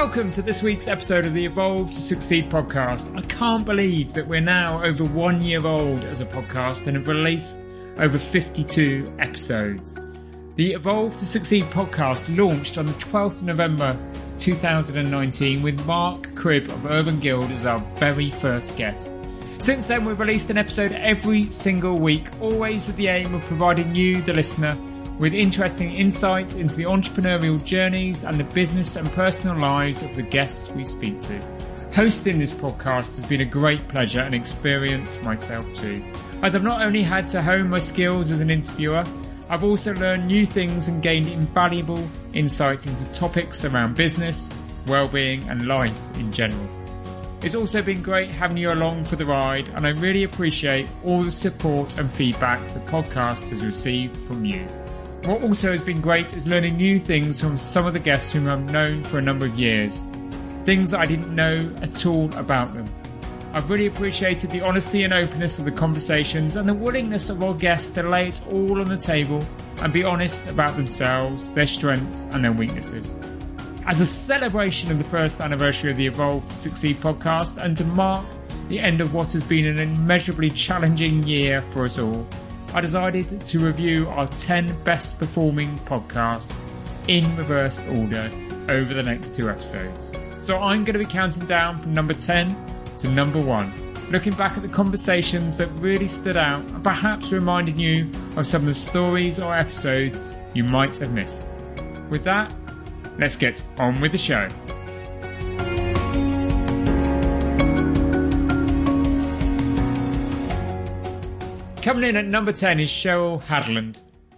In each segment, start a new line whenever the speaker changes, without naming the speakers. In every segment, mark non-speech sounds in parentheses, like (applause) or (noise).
Welcome to this week's episode of the Evolve to Succeed podcast. I can't believe that we're now over one year old as a podcast and have released over 52 episodes. The Evolve to Succeed podcast launched on the 12th of November 2019 with Mark Cribb of Urban Guild as our very first guest. Since then, we've released an episode every single week, always with the aim of providing you, the listener, with interesting insights into the entrepreneurial journeys and the business and personal lives of the guests we speak to. Hosting this podcast has been a great pleasure and experience myself too, as I've not only had to hone my skills as an interviewer, I've also learned new things and gained invaluable insights into topics around business, well-being and life in general. It's also been great having you along for the ride, and I really appreciate all the support and feedback the podcast has received from you. What also has been great is learning new things from some of the guests whom I've known for a number of years. Things I didn't know at all about them. I've really appreciated the honesty and openness of the conversations and the willingness of our guests to lay it all on the table and be honest about themselves, their strengths, and their weaknesses. As a celebration of the first anniversary of the Evolve to Succeed podcast and to mark the end of what has been an immeasurably challenging year for us all, I decided to review our 10 best performing podcasts in reverse order over the next two episodes. So I'm going to be counting down from number 10 to number 1, looking back at the conversations that really stood out and perhaps reminding you of some of the stories or episodes you might have missed. With that, let's get on with the show. Coming in at number 10 is Cheryl Hadland.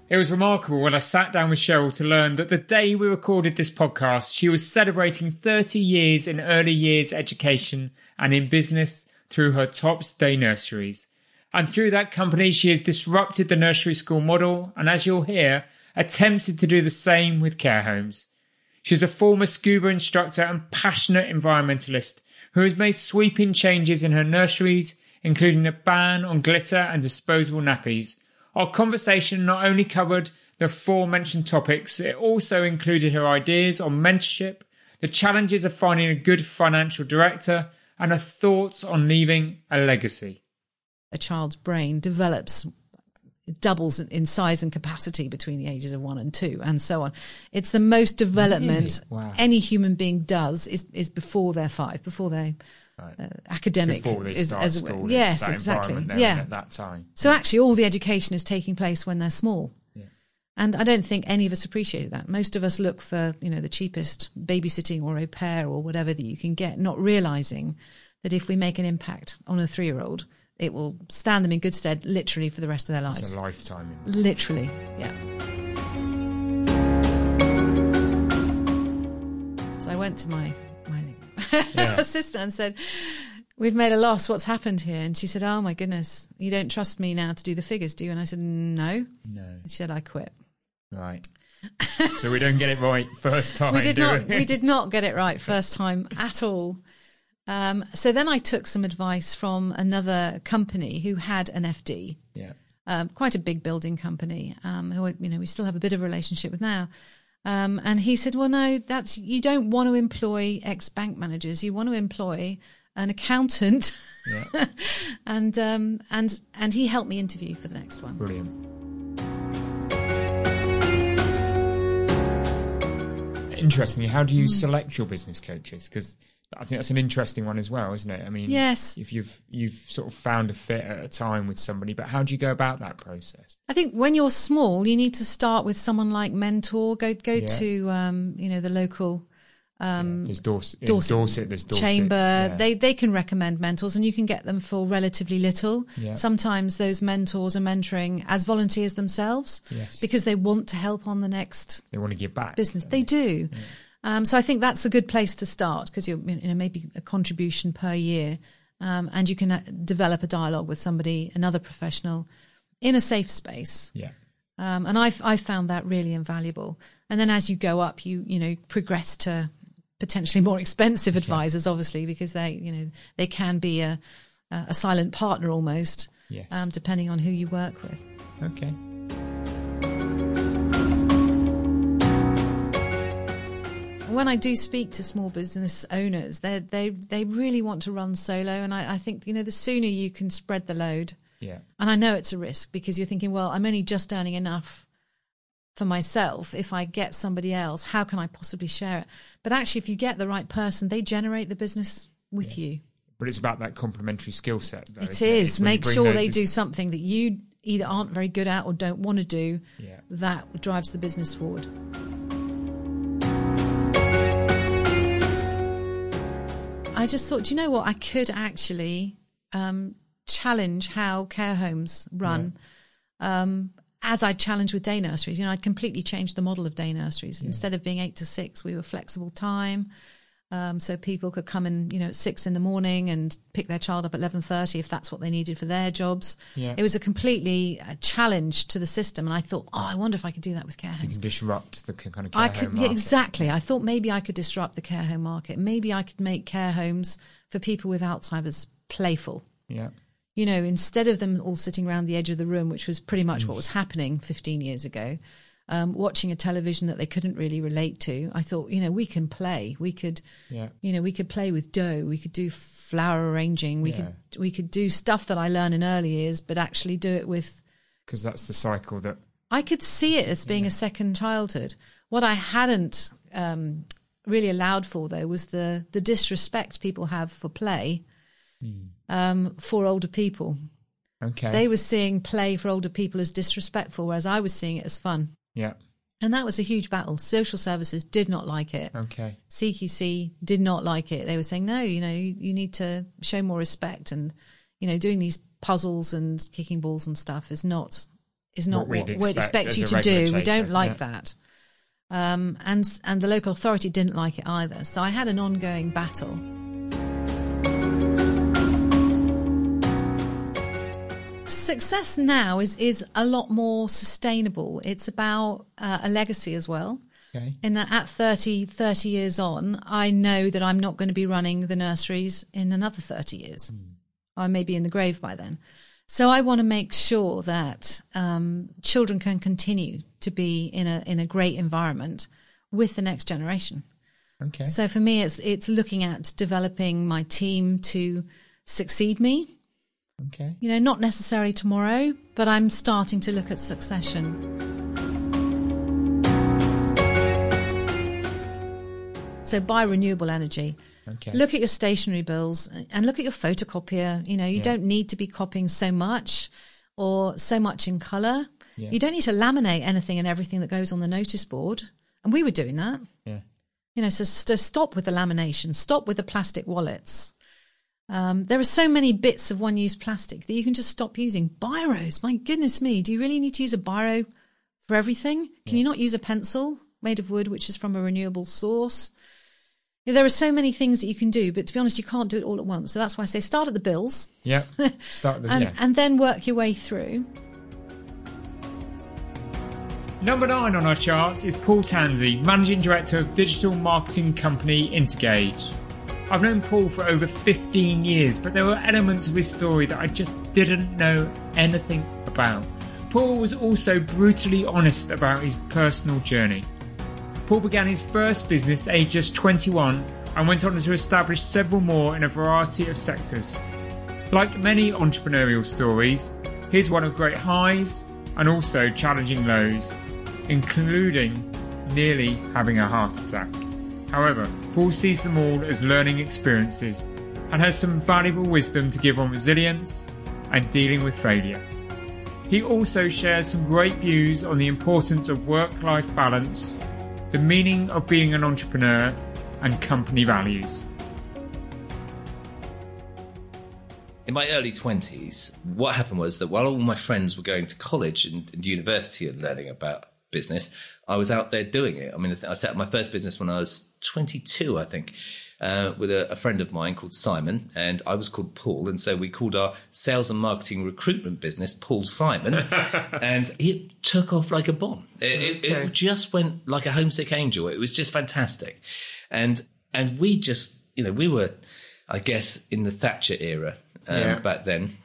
It was remarkable when I sat down with Cheryl to learn that the day we recorded this podcast, she was celebrating 30 years in early years education and in business through her Tops Day nurseries. And through that company, she has disrupted the nursery school model and, as you'll hear, attempted to do the same with care homes. She's a former scuba instructor and passionate environmentalist who has made sweeping changes in her nurseries including a ban on glitter and disposable nappies. Our conversation not only covered the aforementioned topics, it also included her ideas on mentorship, the challenges of finding a good financial director, and her thoughts on leaving a legacy.
A child's brain develops doubles in size and capacity between the ages of one and two and so on. It's the most development
really? wow.
any human being does is, is before they're five, before they right. uh, academic.
Before they start
as,
school,
yes, exactly. Yeah.
At that time.
So actually, all the education is taking place when they're small. Yeah. And I don't think any of us appreciate that. Most of us look for, you know, the cheapest babysitting or au pair or whatever that you can get, not realizing that if we make an impact on a three year old, it will stand them in good stead literally for the rest of their lives.
It's a lifetime.
Literally, yeah. So I went to my (laughs) yeah. sister and said, We've made a loss. What's happened here? And she said, Oh my goodness, you don't trust me now to do the figures, do you? And I said, No.
No.
She said, I quit.
Right. (laughs) so we don't get it right first time.
we did not. We? we did not get it right (laughs) first time at all. Um, so then I took some advice from another company who had an FD.
Yeah.
Um, quite a big building company, um, who you know we still have a bit of a relationship with now. Um, and he said, "Well, no, that's you don't want to employ ex bank managers. You want to employ an accountant." Yeah. (laughs) and um, and and he helped me interview for the next one.
Brilliant. Interestingly, how do you mm. select your business coaches? Because I think that's an interesting one as well, isn't it? I mean,
yes.
If you've you've sort of found a fit at a time with somebody, but how do you go about that process?
I think when you're small, you need to start with someone like Mentor. Go go yeah. to um, you know the local. Um,
yeah. There's Dorset, Dorset, Dorset, there's Dorset.
Chamber. Yeah. They they can recommend mentors, and you can get them for relatively little. Sometimes those mentors are mentoring as volunteers themselves
yes.
because they want to help on the next.
They want to give back.
Business, they do. Um, so I think that's a good place to start because you're, know, maybe a contribution per year. um, and you can uh, develop a dialogue with somebody, another professional, in a safe space.
Yeah.
Um, and I've I've found that really invaluable. And then as you go up, you you know progress to potentially more (laughs) expensive advisors, yeah. obviously, because they you know they can be a a silent partner almost,
yes.
um, depending on who you work with.
Okay.
When I do speak to small business owners, they they they really want to run solo, and I, I, think you know the sooner you can spread the load.
Yeah.
And I know it's a risk because you're thinking, well, I'm only just earning enough for myself. If I get somebody else, how can I possibly share it? But actually, if you get the right person, they generate the business with yeah. you.
But it's about that complementary skill set.
Though, it is. It? Make sure they do something that you either aren't very good at or don't want to do.
Yeah.
That drives the business forward. I just thought, do you know what? I could actually um, challenge how care homes run. Yeah. Um, as I challenged with day nurseries, you know, I'd completely changed the model of day nurseries. Yeah. Instead of being eight to six, we were flexible time. Um, so people could come in, you know, at six in the morning and pick their child up at eleven thirty if that's what they needed for their jobs.
Yeah.
It was a completely uh, challenge to the system, and I thought, oh, I wonder if I could do that with care homes. You
can disrupt the kind of care
I
could,
market. Exactly. I thought maybe I could disrupt the care home market. Maybe I could make care homes for people with Alzheimer's playful.
Yeah.
You know, instead of them all sitting around the edge of the room, which was pretty much what was happening 15 years ago, um, watching a television that they couldn't really relate to, I thought, you know, we can play. We could,
yeah.
you know, we could play with dough. We could do flower arranging. We yeah. could we could do stuff that I learned in early years, but actually do it with.
Because that's the cycle that.
I could see it as being yeah. a second childhood. What I hadn't um, really allowed for though was the the disrespect people have for play
mm.
um, for older people.
Okay.
They were seeing play for older people as disrespectful, whereas I was seeing it as fun.
Yeah.
And that was a huge battle. Social services did not like it.
Okay.
CQC did not like it. They were saying, no, you know, you, you need to show more respect and, you know, doing these puzzles and kicking balls and stuff is not is not what, what we'd expect, you to do. We don't like yeah. that. Um, and and the local authority didn't like it either. So I had an ongoing battle. Success now is is a lot more sustainable. It's about uh, a legacy as well.
Okay.
In that at 30, 30 years on, I know that I'm not going to be running the nurseries in another 30 years. Mm. I may be in the grave by then. So I want to make sure that um, children can continue to be in a in a great environment with the next generation.
Okay.
So for me, it's it's looking at developing my team to succeed me
Okay.
You know, not necessarily tomorrow, but I'm starting to look at succession. So buy renewable energy.
Okay.
Look at your stationary bills and look at your photocopier. You know, you yeah. don't need to be copying so much or so much in color.
Yeah.
You don't need to laminate anything and everything that goes on the notice board. And we were doing that.
Yeah.
You know, so, so stop with the lamination, stop with the plastic wallets. Um, there are so many bits of one use plastic that you can just stop using. Biros, my goodness me, do you really need to use a biro for everything? Can yeah. you not use a pencil made of wood, which is from a renewable source? Yeah, there are so many things that you can do, but to be honest, you can't do it all at once. So that's why I say start at the bills.
Yeah, (laughs) start the,
and,
yeah.
and then work your way through.
Number nine on our charts is Paul Tansey, Managing Director of digital marketing company Intergage. I've known Paul for over 15 years, but there were elements of his story that I just didn't know anything about. Paul was also brutally honest about his personal journey. Paul began his first business at age just 21 and went on to establish several more in a variety of sectors. Like many entrepreneurial stories, here's one of great highs and also challenging lows, including nearly having a heart attack. However, Paul sees them all as learning experiences and has some valuable wisdom to give on resilience and dealing with failure. He also shares some great views on the importance of work life balance, the meaning of being an entrepreneur, and company values.
In my early 20s, what happened was that while all my friends were going to college and, and university and learning about business, I was out there doing it. I mean, I set up my first business when I was 22, I think. Uh, with a, a, friend of mine called Simon, and I was called Paul, and so we called our sales and marketing recruitment business Paul Simon, (laughs) and it took off like a bomb. It, okay. it, it, just went like a homesick angel. It was just fantastic, and and we just you know we were, I guess, in the Thatcher era um, yeah. back then,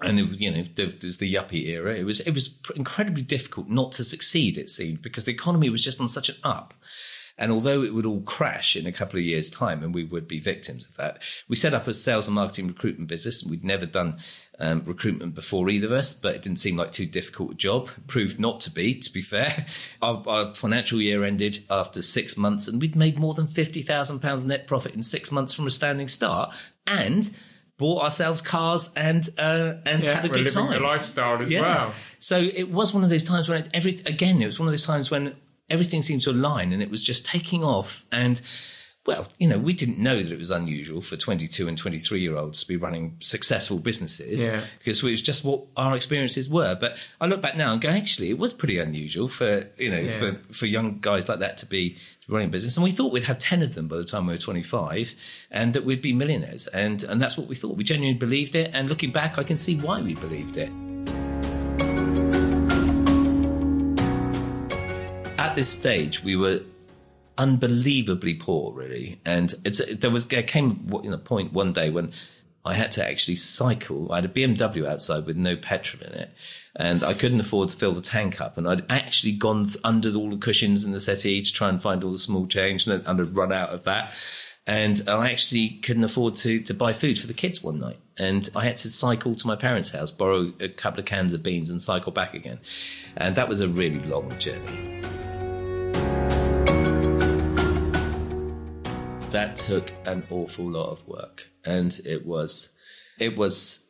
and it, you know there was the yuppie era. It was it was incredibly difficult not to succeed. It seemed because the economy was just on such an up. And although it would all crash in a couple of years' time and we would be victims of that, we set up a sales and marketing recruitment business. We'd never done um, recruitment before either of us, but it didn't seem like too difficult a job. It proved not to be, to be fair. (laughs) Our, our financial year ended after six months and we'd made more than £50,000 net profit in six months from a standing start. And bought ourselves cars and uh, and yeah, had a good
living
time.
The lifestyle as yeah. well.
So it was one of those times when it, every again it was one of those times when everything seemed to align and it was just taking off and well, you know, we didn't know that it was unusual for 22 and 23 year olds to be running successful businesses yeah. because it was just what our experiences were. But I look back now and go, actually, it was pretty unusual for, you know, yeah. for, for young guys like that to be running a business. And we thought we'd have 10 of them by the time we were 25 and that we'd be millionaires. And, and that's what we thought. We genuinely believed it. And looking back, I can see why we believed it. At this stage, we were unbelievably poor, really. And it's there was there came you know, a point one day when I had to actually cycle. I had a BMW outside with no petrol in it, and I couldn't afford to fill the tank up. And I'd actually gone under all the cushions in the settee to try and find all the small change, and I'd run out of that. And I actually couldn't afford to to buy food for the kids one night, and I had to cycle to my parents' house, borrow a couple of cans of beans, and cycle back again. And that was a really long journey. That took an awful lot of work, and it was, it was,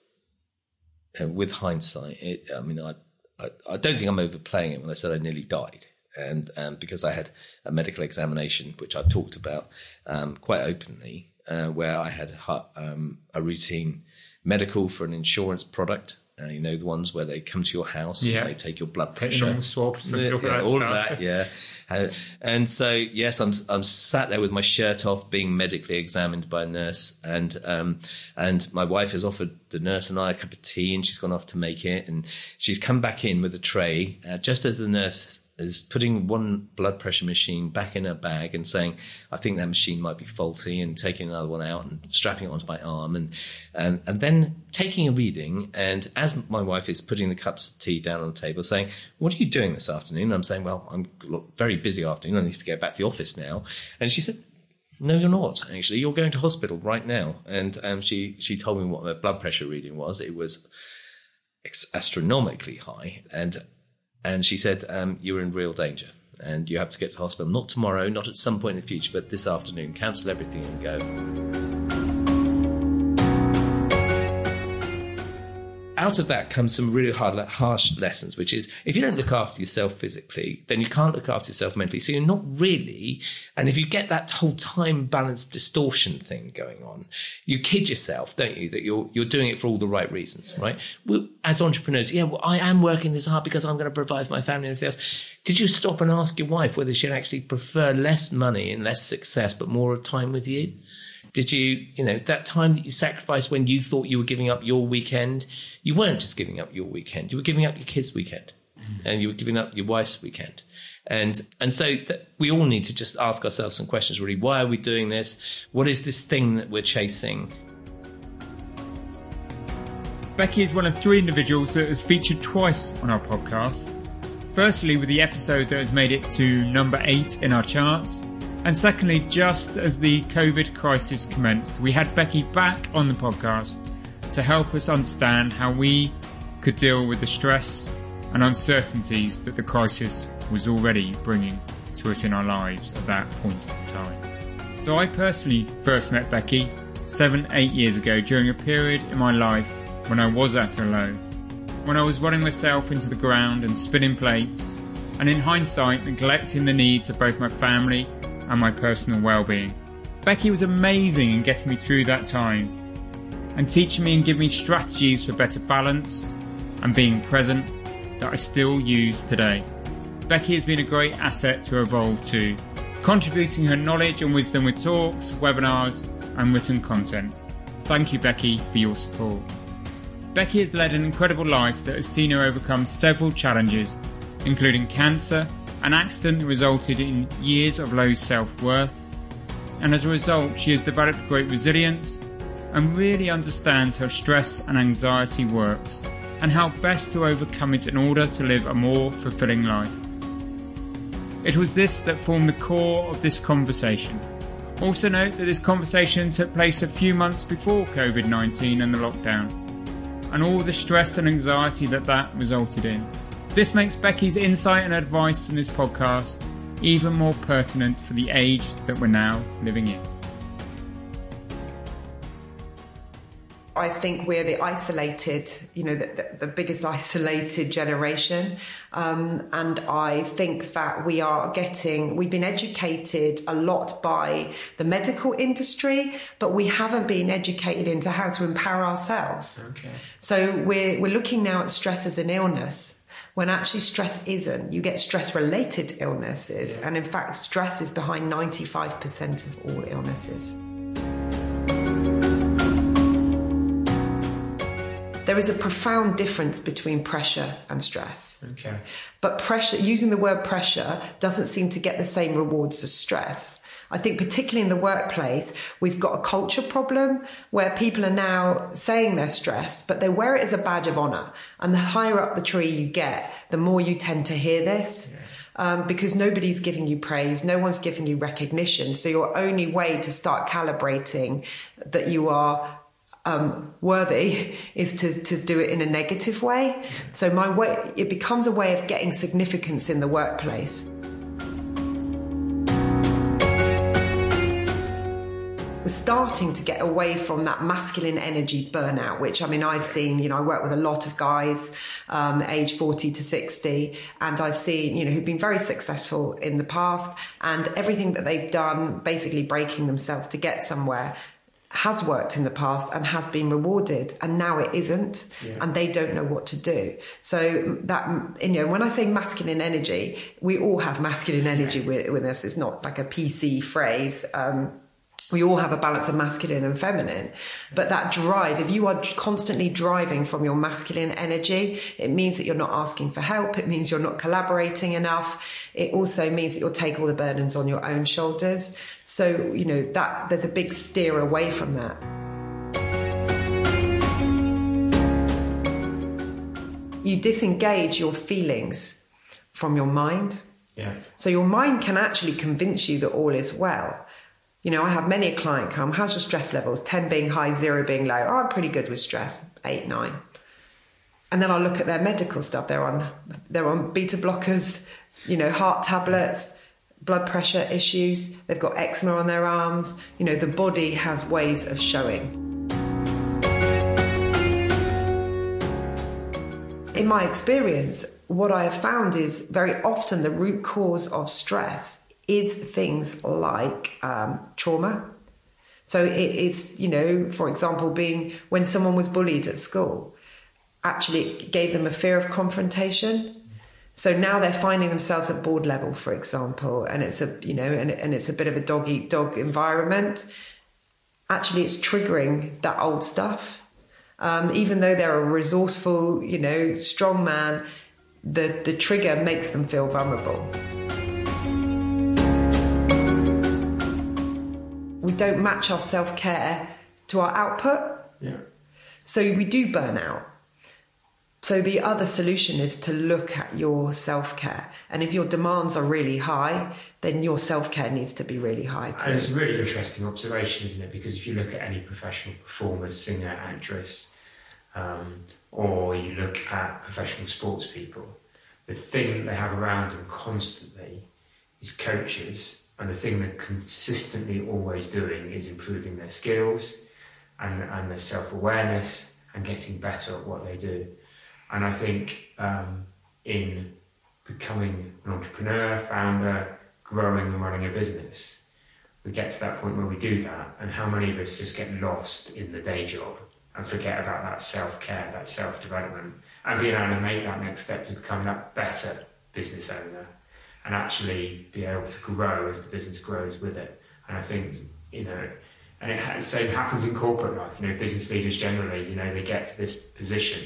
and with hindsight, it, I mean, I, I, I, don't think I'm overplaying it when I said I nearly died, and um, because I had a medical examination, which I've talked about um, quite openly, uh, where I had um, a routine medical for an insurance product uh, you know the ones where they come to your house yeah. and they take your blood pressure,
normal swabs, and
yeah,
yeah,
all of that. Yeah, uh, and so yes, I'm I'm sat there with my shirt off, being medically examined by a nurse, and um, and my wife has offered the nurse and I a cup of tea, and she's gone off to make it, and she's come back in with a tray uh, just as the nurse is putting one blood pressure machine back in her bag and saying, I think that machine might be faulty and taking another one out and strapping it onto my arm and, and, and then taking a reading. And as my wife is putting the cups of tea down on the table saying, what are you doing this afternoon? I'm saying, well, I'm very busy afternoon. I need to get back to the office now. And she said, no, you're not. Actually, you're going to hospital right now. And um, she she told me what my blood pressure reading was. It was astronomically high, and and she said, um, You're in real danger and you have to get to hospital. Not tomorrow, not at some point in the future, but this afternoon. Cancel everything and go. Out of that comes some really hard, harsh lessons, which is if you don't look after yourself physically, then you can't look after yourself mentally. So you're not really, and if you get that whole time balance distortion thing going on, you kid yourself, don't you, that you're you're doing it for all the right reasons, right? as entrepreneurs, yeah, well, I am working this hard because I'm going to provide for my family and everything else. Did you stop and ask your wife whether she'd actually prefer less money and less success, but more of time with you? Did you, you know, that time that you sacrificed when you thought you were giving up your weekend, you weren't just giving up your weekend, you were giving up your kids' weekend mm-hmm. and you were giving up your wife's weekend. And, and so we all need to just ask ourselves some questions really. Why are we doing this? What is this thing that we're chasing?
Becky is one of three individuals that has featured twice on our podcast. Firstly, with the episode that has made it to number eight in our charts, and secondly, just as the COVID crisis commenced, we had Becky back on the podcast to help us understand how we could deal with the stress and uncertainties that the crisis was already bringing to us in our lives at that point in time. So I personally first met Becky seven, eight years ago during a period in my life when I was at a low, when I was running myself into the ground and spinning plates, and in hindsight neglecting the needs of both my family and my personal well-being. Becky was amazing in getting me through that time and teaching me and giving me strategies for better balance and being present that I still use today. Becky has been a great asset to evolve to contributing her knowledge and wisdom with talks, webinars, and written content. Thank you, Becky, for your support. Becky has led an incredible life that has seen her overcome several challenges, including cancer, an accident resulted in years of low self worth, and as a result, she has developed great resilience and really understands how stress and anxiety works and how best to overcome it in order to live a more fulfilling life. It was this that formed the core of this conversation. Also, note that this conversation took place a few months before COVID 19 and the lockdown, and all the stress and anxiety that that resulted in. This makes Becky's insight and advice in this podcast even more pertinent for the age that we're now living in.
I think we're the isolated, you know, the, the, biggest (laughs) isolated generation. Um, and I think that we are getting, we've been educated a lot by the medical industry, but we haven't been educated into how to empower ourselves. Okay. So we're, we're looking now at stress as an illness when actually stress isn't. You get stress related illnesses. And in fact, stress is behind 95% of all illnesses. There is a profound difference between pressure and stress.
Okay.
But pressure, using the word pressure, doesn't seem to get the same rewards as stress. I think, particularly in the workplace, we've got a culture problem where people are now saying they're stressed, but they wear it as a badge of honor. And the higher up the tree you get, the more you tend to hear this. Yeah. Um, because nobody's giving you praise, no one's giving you recognition. So, your only way to start calibrating that you are um, worthy (laughs) is to, to do it in a negative way. So, my way, it becomes a way of getting significance in the workplace. Starting to get away from that masculine energy burnout, which I mean, I've seen, you know, I work with a lot of guys, um, age 40 to 60, and I've seen, you know, who've been very successful in the past and everything that they've done, basically breaking themselves to get somewhere has worked in the past and has been rewarded and now it isn't yeah. and they don't know what to do so that you know when i say masculine energy we all have masculine energy yeah. with, with us it's not like a pc phrase um, we all have a balance of masculine and feminine. But that drive, if you are constantly driving from your masculine energy, it means that you're not asking for help. It means you're not collaborating enough. It also means that you'll take all the burdens on your own shoulders. So, you know, that there's a big steer away from that. You disengage your feelings from your mind.
Yeah.
So your mind can actually convince you that all is well you know, I have many a client come, how's your stress levels? 10 being high, zero being low. Oh, I'm pretty good with stress, eight, nine. And then I'll look at their medical stuff. They're on, they're on beta blockers, you know, heart tablets, blood pressure issues. They've got eczema on their arms. You know, the body has ways of showing. In my experience, what I have found is very often the root cause of stress is things like um, trauma. So it is, you know, for example, being when someone was bullied at school, actually it gave them a fear of confrontation. So now they're finding themselves at board level, for example, and it's a, you know, and, and it's a bit of a dog eat dog environment. Actually, it's triggering that old stuff. Um, even though they're a resourceful, you know, strong man, the, the trigger makes them feel vulnerable. We don't match our self care to our output.
Yeah.
So we do burn out. So the other solution is to look at your self care. And if your demands are really high, then your self care needs to be really high too.
And it's a really interesting observation, isn't it? Because if you look at any professional performer, singer, actress, um, or you look at professional sports people, the thing that they have around them constantly is coaches and the thing they're consistently always doing is improving their skills and, and their self awareness and getting better at what they do. And I think um, in becoming an entrepreneur, founder, growing and running a business, we get to that point where we do that. And how many of us just get lost in the day job and forget about that self care, that self development, and being able to make that next step to become that better business owner and actually be able to grow as the business grows with it. And I think, you know, and it same happens in corporate life. You know, business leaders generally, you know, they get to this position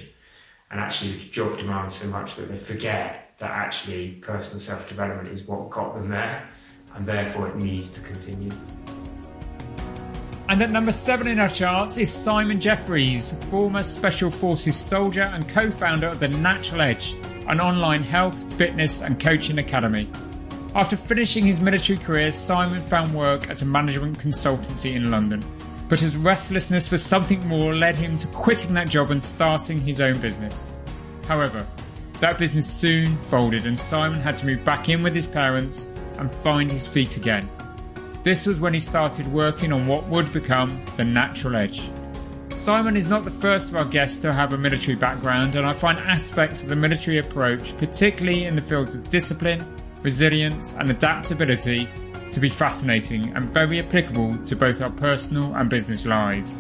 and actually the job demands so much that they forget that actually personal self development is what got them there and therefore it needs to continue.
And at number seven in our charts is Simon Jeffries, former Special Forces soldier and co founder of The Natural Edge, an online health, fitness, and coaching academy. After finishing his military career, Simon found work at a management consultancy in London. But his restlessness for something more led him to quitting that job and starting his own business. However, that business soon folded and Simon had to move back in with his parents and find his feet again. This was when he started working on what would become the natural edge. Simon is not the first of our guests to have a military background, and I find aspects of the military approach, particularly in the fields of discipline, resilience, and adaptability, to be fascinating and very applicable to both our personal and business lives.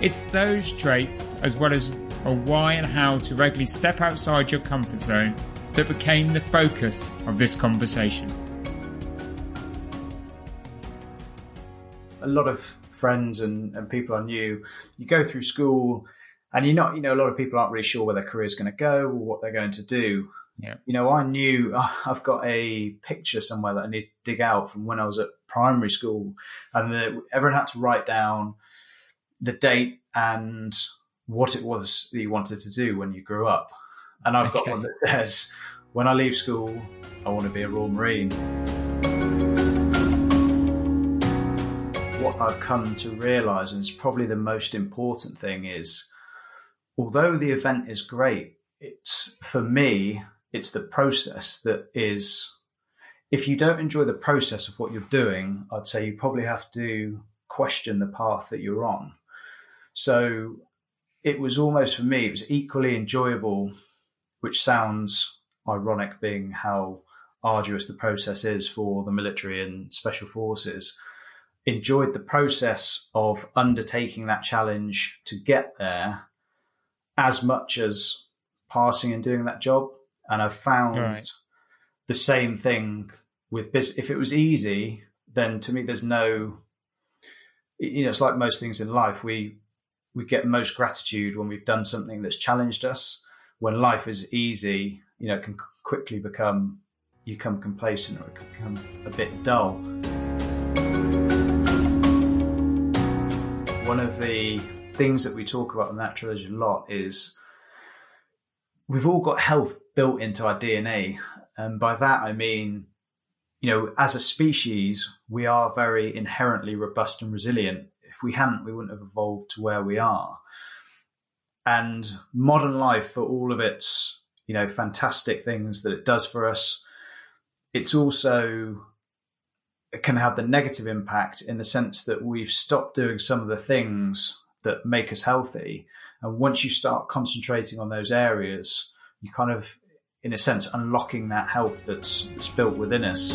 It's those traits, as well as a why and how to regularly step outside your comfort zone, that became the focus of this conversation.
a lot of friends and, and people I knew, you go through school and you're not, you know, a lot of people aren't really sure where their career is going to go or what they're going to do.
Yeah.
You know, I knew oh, (laughs) I've got a picture somewhere that I need to dig out from when I was at primary school, and the, everyone had to write down the date and what it was that you wanted to do when you grew up. And I've got one that says, "When I leave school, I want to be a Royal Marine." What I've come to realize, and it's probably the most important thing, is although the event is great, it's for me, it's the process that is. If you don't enjoy the process of what you're doing, I'd say you probably have to question the path that you're on. So it was almost for me, it was equally enjoyable, which sounds ironic being how arduous the process is for the military and special forces enjoyed the process of undertaking that challenge to get there as much as passing and doing that job. And I've found right. the same thing with business. If it was easy, then to me, there's no, you know, it's like most things in life. We, we get most gratitude when we've done something that's challenged us. When life is easy, you know, it can quickly become, you become complacent or it can become a bit dull. One of the things that we talk about in Natural Edge a lot is we've all got health built into our DNA. And by that, I mean, you know, as a species, we are very inherently robust and resilient. If we hadn't, we wouldn't have evolved to where we are. And modern life, for all of its, you know, fantastic things that it does for us, it's also can have the negative impact in the sense that we've stopped doing some of the things that make us healthy. And once you start concentrating on those areas, you kind of, in a sense, unlocking that health that's, that's built within us.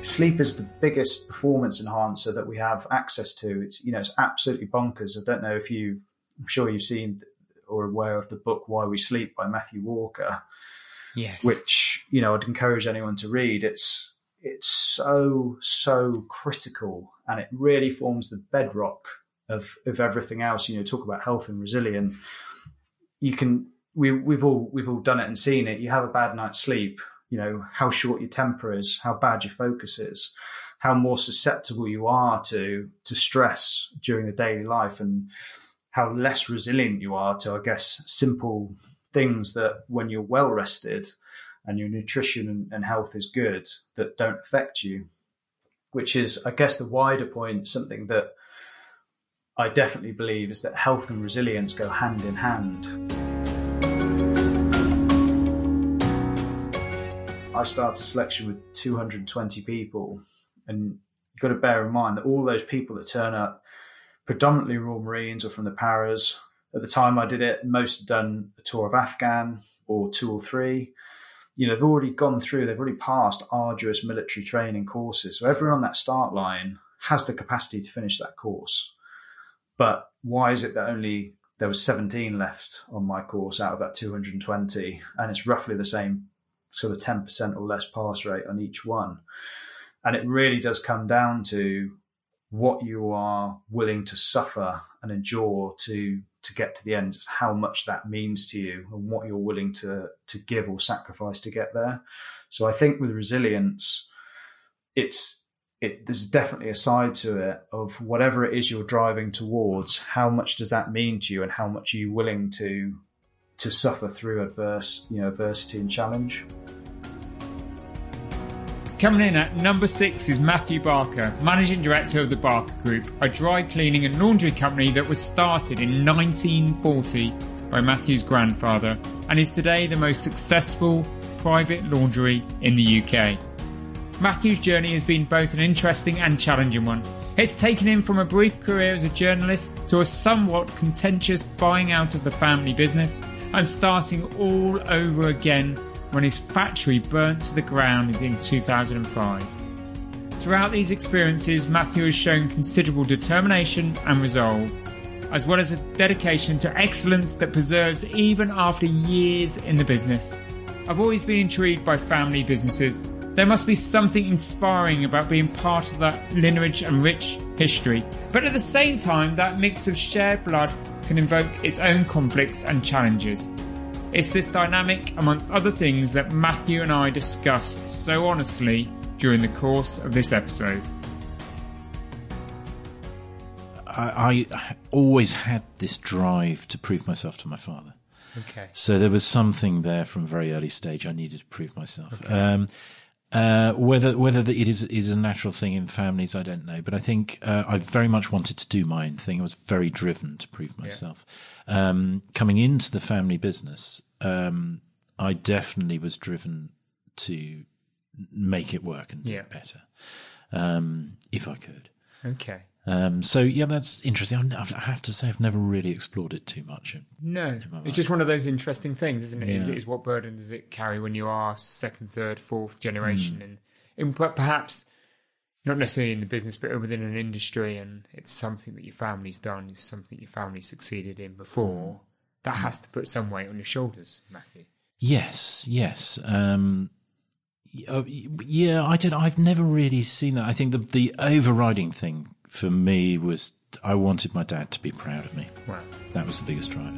Sleep is the biggest performance enhancer that we have access to. It's, you know, it's absolutely bonkers. I don't know if you, I'm sure you've seen or aware of the book Why We Sleep by Matthew Walker
Yes.
Which, you know, I'd encourage anyone to read. It's it's so, so critical and it really forms the bedrock of, of everything else. You know, talk about health and resilience. You can we we've all we've all done it and seen it. You have a bad night's sleep, you know, how short your temper is, how bad your focus is, how more susceptible you are to to stress during the daily life and how less resilient you are to, I guess, simple things that when you're well rested and your nutrition and, health is good that don't affect you, which is, I guess, the wider point, something that I definitely believe is that health and resilience go hand in hand. I started a selection with 220 people, and you've got to bear in mind that all those people that turn up, predominantly Royal Marines or from the paras, at the time I did it, most had done a tour of Afghan or two or three. You know, they've already gone through, they've already passed arduous military training courses. So everyone on that start line has the capacity to finish that course. But why is it that only there was 17 left on my course out of that 220, and it's roughly the same sort of 10% or less pass rate on each one. And it really does come down to what you are willing to suffer and endure to to get to the end. It's how much that means to you and what you're willing to to give or sacrifice to get there. So I think with resilience, it's it, there's definitely a side to it of whatever it is you're driving towards. How much does that mean to you, and how much are you willing to to suffer through adverse, you know, adversity and challenge?
Coming in at number six is Matthew Barker, Managing Director of the Barker Group, a dry cleaning and laundry company that was started in 1940 by Matthew's grandfather and is today the most successful private laundry in the UK. Matthew's journey has been both an interesting and challenging one. It's taken him from a brief career as a journalist to a somewhat contentious buying out of the family business and starting all over again when his factory burnt to the ground in 2005. Throughout these experiences, Matthew has shown considerable determination and resolve, as well as a dedication to excellence that preserves even after years in the business. I've always been intrigued by family businesses. There must be something inspiring about being part of that lineage and rich history, but at the same time, that mix of shared blood can invoke its own conflicts and challenges. It's this dynamic, amongst other things, that Matthew and I discussed so honestly during the course of this episode.
I, I always had this drive to prove myself to my father.
Okay.
So there was something there from a very early stage. I needed to prove myself. Okay. Um, uh, whether whether it is is a natural thing in families, I don't know. But I think uh, I very much wanted to do my own thing. I was very driven to prove myself. Yeah. Um, coming into the family business, um, I definitely was driven to make it work and do yeah. it better, um, if I could.
Okay.
Um, so yeah, that's interesting. I have to say, I've never really explored it too much.
no, it's just one of those interesting things, isn't it? Yeah. Is, is, what burden does it carry when you are second, third, fourth generation, mm. and in, perhaps not necessarily in the business, but within an industry, and it's something that your family's done, it's something your family succeeded in before. That has to put some weight on your shoulders, Matthew.
Yes, yes. Um, yeah, I did. I've never really seen that. I think the the overriding thing for me was I wanted my dad to be proud of me.
Wow.
That was the biggest driver.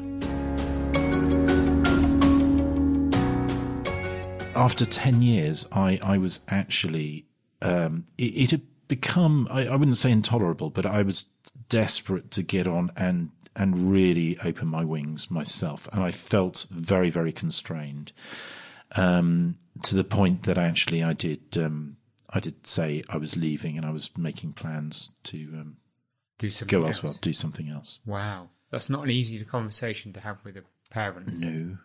After 10 years, I, I was actually, um, it, it, had become, I, I wouldn't say intolerable, but I was desperate to get on and, and really open my wings myself. And I felt very, very constrained, um, to the point that actually I did, um, I did say I was leaving and I was making plans to um,
do something
go
else.
elsewhere, do something else.
Wow, that's not an easy conversation to have with a parent.
No.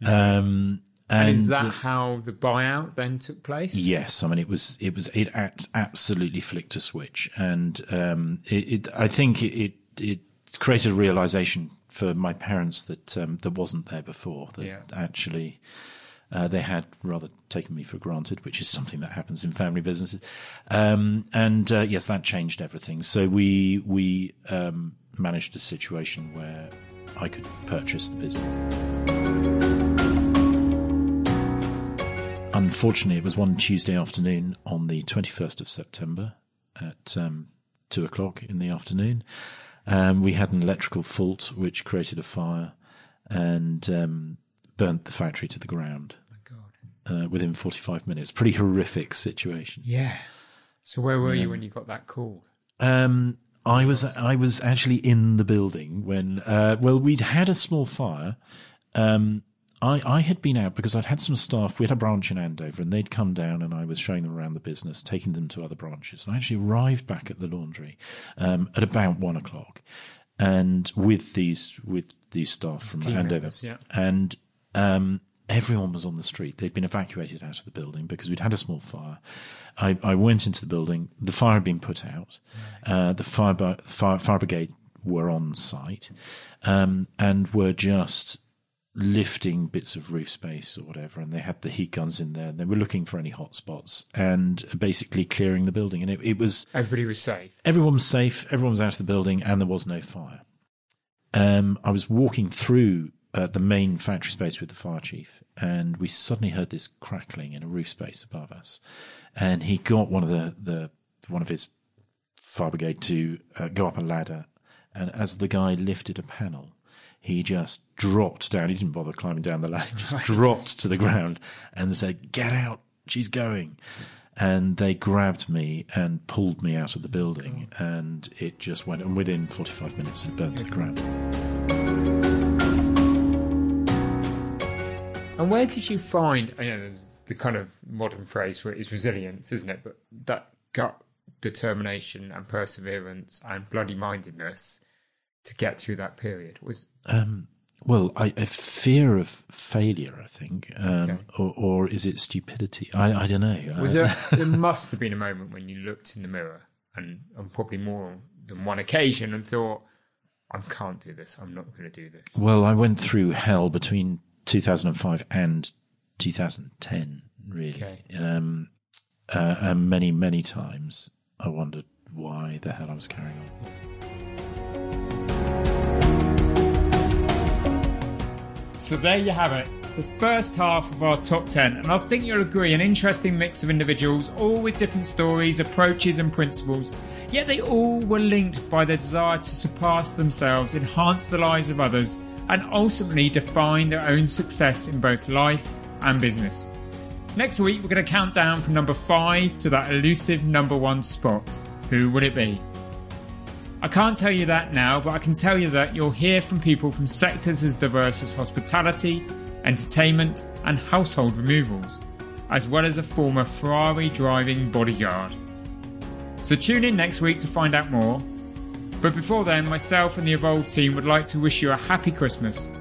no. Um, and,
is that how the buyout then took place?
Yes, I mean it was it was it absolutely flicked a switch, and um, it, it, I think it, it created a realization for my parents that um, that wasn't there before. That yeah. actually uh, they had rather taken me for granted, which is something that happens in family businesses. Um, and uh, yes, that changed everything. So we we um, managed a situation where I could purchase the business. Unfortunately, it was one Tuesday afternoon on the 21st of September at um, two o'clock in the afternoon. Um, we had an electrical fault which created a fire and um, burnt the factory to the ground uh, within 45 minutes. Pretty horrific situation.
Yeah. So where were you when you got that call?
Um, I was I was actually in the building when uh, well we'd had a small fire. Um, I I had been out because I'd had some staff. We had a branch in Andover, and they'd come down, and I was showing them around the business, taking them to other branches. And I actually arrived back at the laundry um, at about one o'clock, and with these with these staff from Andover, members,
yeah.
and um, everyone was on the street. They'd been evacuated out of the building because we'd had a small fire. I, I went into the building. The fire had been put out. Uh, the fire, fire, fire, brigade were on site um, and were just lifting bits of roof space or whatever. And they had the heat guns in there. And they were looking for any hot spots and basically clearing the building. And it, it was
everybody was safe.
Everyone was safe. Everyone was out of the building, and there was no fire. um, I was walking through uh, the main factory space with the fire chief, and we suddenly heard this crackling in a roof space above us, and he got one of the, the one of his fire brigade to uh, go up a ladder, and as the guy lifted a panel, he just dropped down. He didn't bother climbing down the ladder; just (laughs) dropped to the ground and said, "Get out! She's going." And they grabbed me and pulled me out of the building, and it just went. And within forty-five minutes, it burned to the ground.
And where did you find? I know there's the kind of modern phrase for it is resilience, isn't it? But that gut determination and perseverance and bloody mindedness to get through that period was
Um, well, I, a fear of failure, I think, um,
Okay.
or, or is it stupidity? I, I don't know.
was there (laughs) there must have been a moment when you looked in the mirror and, and probably more than one occasion and thought I can't do this I'm not going to do this
Well, I went through hell between 2005 and 2010, really.
Okay.
Um, uh, and many, many times I wondered why the hell I was carrying on.
So there you have it, the first half of our top 10. And I think you'll agree an interesting mix of individuals, all with different stories, approaches, and principles. Yet they all were linked by their desire to surpass themselves, enhance the lives of others, and ultimately define their own success in both life and business. Next week, we're going to count down from number five to that elusive number one spot. Who would it be? I can't tell you that now, but I can tell you that you'll hear from people from sectors as diverse as hospitality, entertainment, and household removals, as well as a former Ferrari driving bodyguard. So tune in next week to find out more. But before then, myself and the Evolve team would like to wish you a happy Christmas.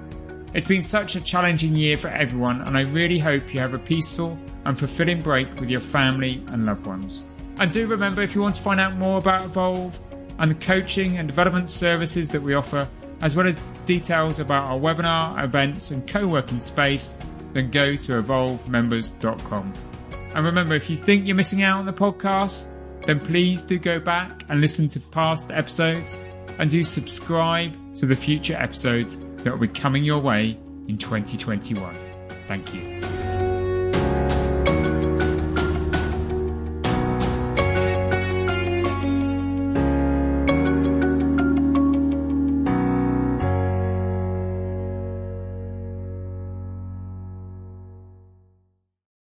It's been such a challenging year for everyone, and I really hope you have a peaceful and fulfilling break with your family and loved ones. And do remember if you want to find out more about Evolve and the coaching and development services that we offer, as well as details about our webinar, events, and co working space, then go to evolvemembers.com. And remember, if you think you're missing out on the podcast, then please do go back and listen to past episodes and do subscribe to the future episodes that will be coming your way in 2021. Thank you.